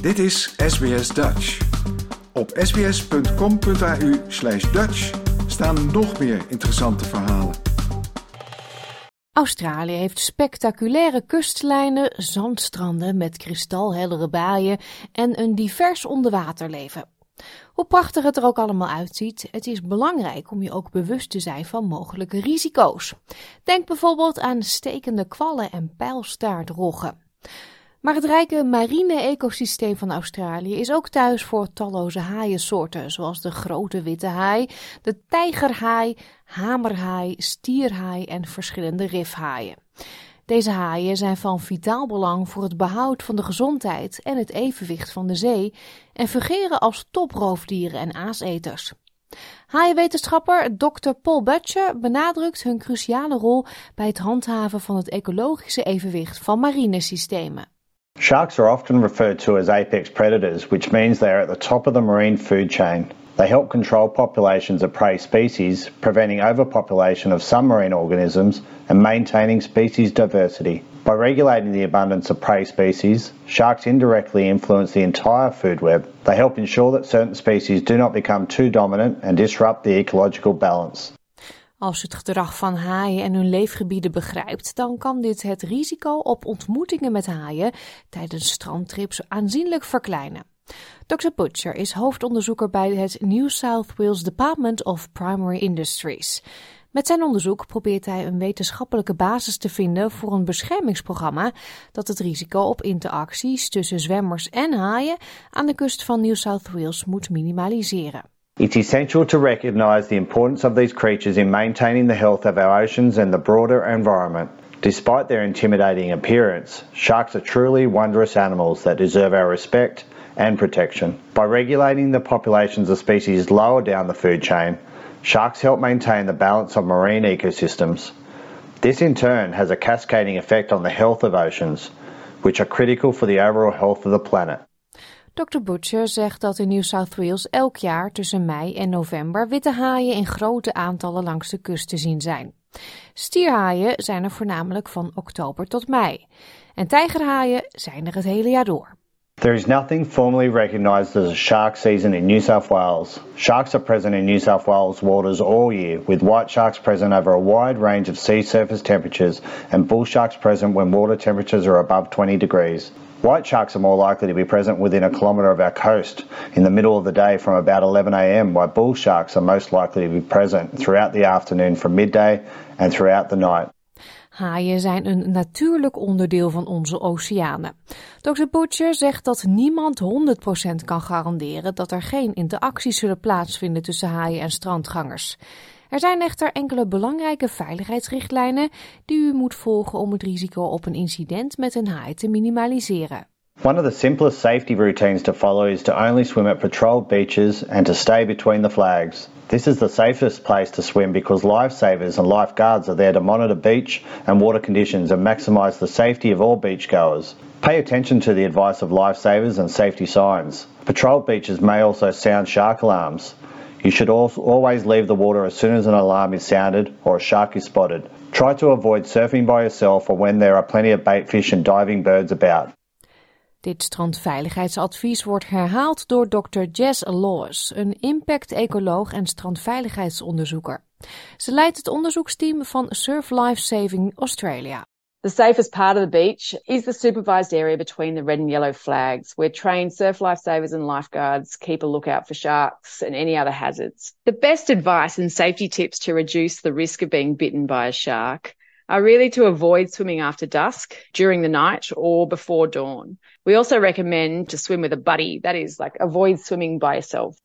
Dit is SBS Dutch. Op sbs.com.au slash Dutch staan nog meer interessante verhalen. Australië heeft spectaculaire kustlijnen, zandstranden met kristalheldere baaien en een divers onderwaterleven. Hoe prachtig het er ook allemaal uitziet, het is belangrijk om je ook bewust te zijn van mogelijke risico's. Denk bijvoorbeeld aan stekende kwallen en pijlstaartroggen. Maar het rijke marine ecosysteem van Australië is ook thuis voor talloze haaiensoorten, zoals de grote witte haai, de tijgerhaai, hamerhaai, stierhaai en verschillende rifhaaien. Deze haaien zijn van vitaal belang voor het behoud van de gezondheid en het evenwicht van de zee en fungeren als toproofdieren en aaseters. Haaienwetenschapper Dr. Paul Butcher benadrukt hun cruciale rol bij het handhaven van het ecologische evenwicht van marinesystemen. Sharks are often referred to as apex predators, which means they are at the top of the marine food chain. They help control populations of prey species, preventing overpopulation of some marine organisms and maintaining species diversity. By regulating the abundance of prey species, sharks indirectly influence the entire food web. They help ensure that certain species do not become too dominant and disrupt the ecological balance. Als het gedrag van haaien en hun leefgebieden begrijpt, dan kan dit het risico op ontmoetingen met haaien tijdens strandtrips aanzienlijk verkleinen. Dr. Butcher is hoofdonderzoeker bij het New South Wales Department of Primary Industries. Met zijn onderzoek probeert hij een wetenschappelijke basis te vinden voor een beschermingsprogramma dat het risico op interacties tussen zwemmers en haaien aan de kust van New South Wales moet minimaliseren. It's essential to recognise the importance of these creatures in maintaining the health of our oceans and the broader environment. Despite their intimidating appearance, sharks are truly wondrous animals that deserve our respect and protection. By regulating the populations of species lower down the food chain, sharks help maintain the balance of marine ecosystems. This in turn has a cascading effect on the health of oceans, which are critical for the overall health of the planet. Dr. Butcher zegt dat in New South Wales elk jaar tussen mei en november witte haaien in grote aantallen langs de kust te zien zijn. Stierhaaien zijn er voornamelijk van oktober tot mei. En tijgerhaaien zijn er het hele jaar door. There is nothing formally recognised as a shark season in New South Wales. Sharks are present in New South Wales waters all year, with white sharks present over a wide range of sea surface temperatures and bull sharks present when water temperatures are above 20 degrees. White sharks are more likely to be present within a kilometre of our coast in the middle of the day from about 11am, while bull sharks are most likely to be present throughout the afternoon from midday and throughout the night. Haaien zijn een natuurlijk onderdeel van onze oceanen. Dr. Butcher zegt dat niemand 100% kan garanderen dat er geen interacties zullen plaatsvinden tussen haaien en strandgangers. Er zijn echter enkele belangrijke veiligheidsrichtlijnen die u moet volgen om het risico op een incident met een haai te minimaliseren. One of the simplest safety routines to follow is to only swim at patrolled beaches and to stay between the flags. This is the safest place to swim because lifesavers and lifeguards are there to monitor beach and water conditions and maximise the safety of all beachgoers. Pay attention to the advice of lifesavers and safety signs. Patrolled beaches may also sound shark alarms. You should always leave the water as soon as an alarm is sounded or a shark is spotted. Try to avoid surfing by yourself or when there are plenty of bait fish and diving birds about. Dit strandveiligheidsadvies wordt herhaald door Dr. Jess Laws, een impact-ecoloog en strandveiligheidsonderzoeker. Ze leidt het onderzoeksteam van Surf Life Saving Australia. The safest part of the beach is the supervised area between the red and yellow flags, where trained surf lifesavers and lifeguards keep a lookout for sharks and any other hazards. The best advice and safety tips to reduce the risk of being bitten by a shark are really to avoid swimming after dusk, during the night, or before dawn. We also recommend to swim with a buddy. That is, like, avoid swimming by yourself.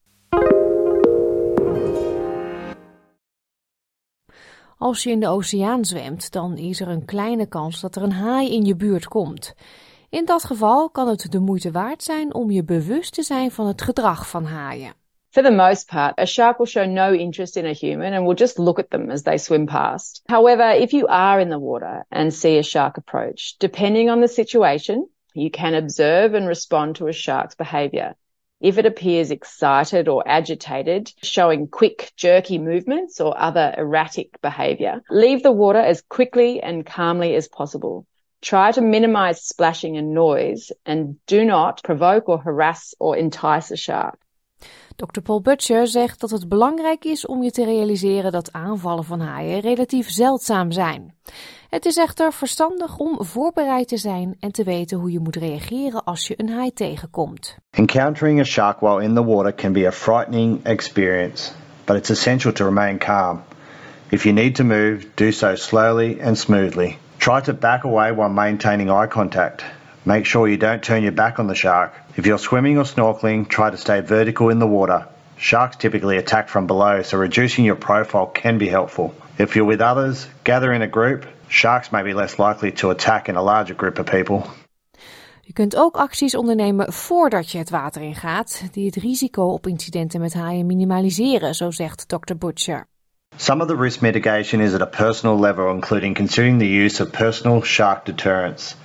Als je in de oceaan zwemt, dan is er een kleine kans dat er een haai in je buurt komt. In dat geval kan het de moeite waard zijn om je bewust te zijn van het gedrag van haaien. For the most part, a shark will show no interest in a human and will just look at them as they swim past. However, if you are in the water and see a shark approach, depending on the situation, you can observe and respond to a shark's behavior. If it appears excited or agitated, showing quick, jerky movements or other erratic behavior, leave the water as quickly and calmly as possible. Try to minimize splashing and noise and do not provoke or harass or entice a shark. Dr. Paul Butcher zegt dat het belangrijk is om je te realiseren dat aanvallen van haaien relatief zeldzaam zijn. Het is echter verstandig om voorbereid te zijn en te weten hoe je moet reageren als je een haai tegenkomt. Encountering a shark while in the water can be a frightening experience, but it's essential to remain calm. If you need to move, do so slowly and smoothly. Try to back away while maintaining eye contact. Make sure you don't turn your back on the shark. If you're swimming or snorkeling, try to stay vertical in the water. Sharks typically attack from below, so reducing your profile can be helpful. If you're with others, gather in a group. Sharks may be less likely to attack in a larger group of people. Je kunt ook acties ondernemen voordat je het water ingaat, die het risico op incidenten met haaien minimaliseren, zo zegt Dr. Butcher. Some of the risk mitigation is at a personal level, including considering the use of personal shark deterrents.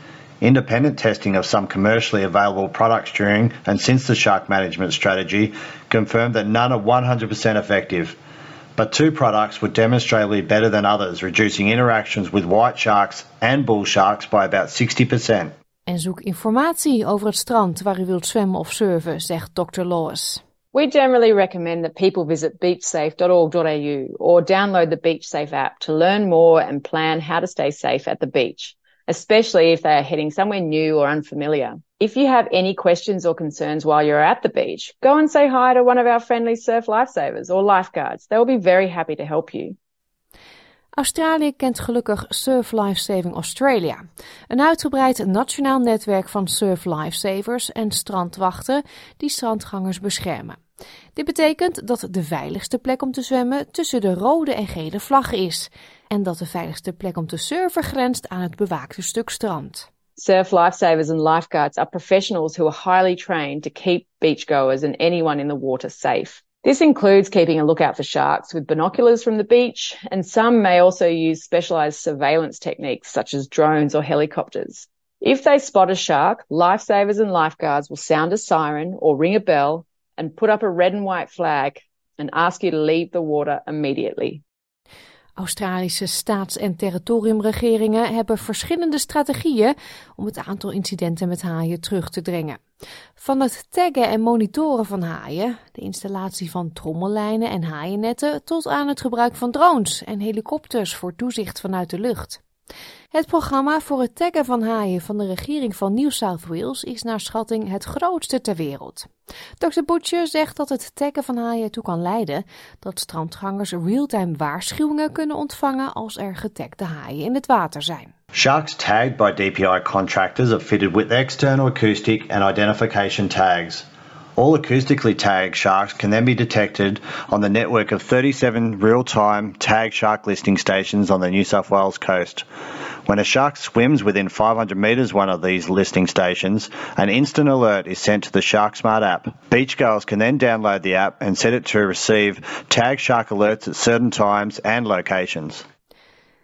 Independent testing of some commercially available products during and since the shark management strategy confirmed that none are 100% effective. But two products were demonstrably better than others, reducing interactions with white sharks and bull sharks by about 60%. En zoek informatie over het strand waar u wilt zwemmen of surfen, zegt Dr. Lawes. We generally recommend that people visit beachsafe.org.au or download the BeachSafe app to learn more and plan how to stay safe at the beach. Especially if they are heading somewhere new or unfamiliar. If you have any questions or concerns while you're at the beach, go and say hi to one of our friendly surf lifesavers or lifeguards. They will be very happy to help you. Australië kent gelukkig Surf Lifesaving Australia, een uitgebreid nationaal netwerk van surf lifesavers en strandwachten die strandgangers beschermen. Dit betekent dat de veiligste plek om te zwemmen tussen de rode en gele vlag is en dat de veiligste plek om te surfen grenst aan het bewaakte stuk strand. Surf lifesavers and lifeguards are professionals who are highly trained to keep beachgoers and anyone in the water safe. This includes keeping a lookout for sharks with binoculars from the beach, and some may also use specialized surveillance techniques such as drones or helicopters. If they spot a shark, lifesavers and lifeguards will sound a siren or ring a bell and put up a red and white flag and ask you to leave the water immediately. Australische staats- en territoriumregeringen hebben verschillende strategieën om het aantal incidenten met haaien terug te dringen. Van het taggen en monitoren van haaien, de installatie van trommellijnen en haaiennetten, tot aan het gebruik van drones en helikopters voor toezicht vanuit de lucht. Het programma voor het taggen van haaien van de regering van New South Wales is naar schatting het grootste ter wereld. Dr. Butcher zegt dat het taggen van haaien ertoe kan leiden dat strandgangers real-time waarschuwingen kunnen ontvangen als er getagde haaien in het water zijn. Sharks tagged by DPI contractors are fitted with external acoustic and identification tags. All acoustically tagged sharks can then be detected on the network of 37 real time tag shark listing stations on the New South Wales coast. When a shark swims within 500 metres one of these listing stations, an instant alert is sent to the SharkSmart app. Beachgoers can then download the app and set it to receive tag shark alerts at certain times and locations.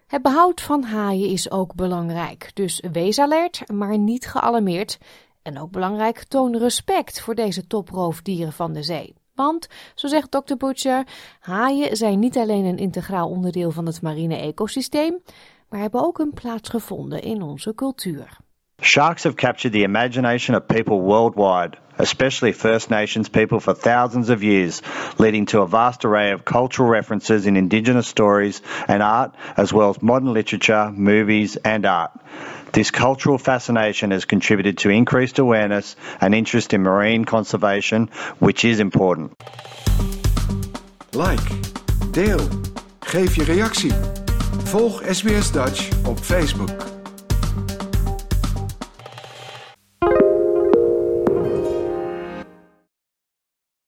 Het behoud van haaien is ook belangrijk, dus wees alert, maar niet gealarmeerd. En ook belangrijk, toon respect voor deze toproofdieren van de zee. Want, zo zegt Dr. Butcher, haaien zijn niet alleen een integraal onderdeel van het marine ecosysteem, maar hebben ook een plaats gevonden in onze cultuur. Sharks have captured the imagination of people worldwide, especially First Nations people for thousands of years, leading to a vast array of cultural references in Indigenous stories and art, as well as modern literature, movies, and art. This cultural fascination has contributed to increased awareness and interest in marine conservation, which is important. Like, deel, geef je reactie. Volg SBS Dutch op Facebook.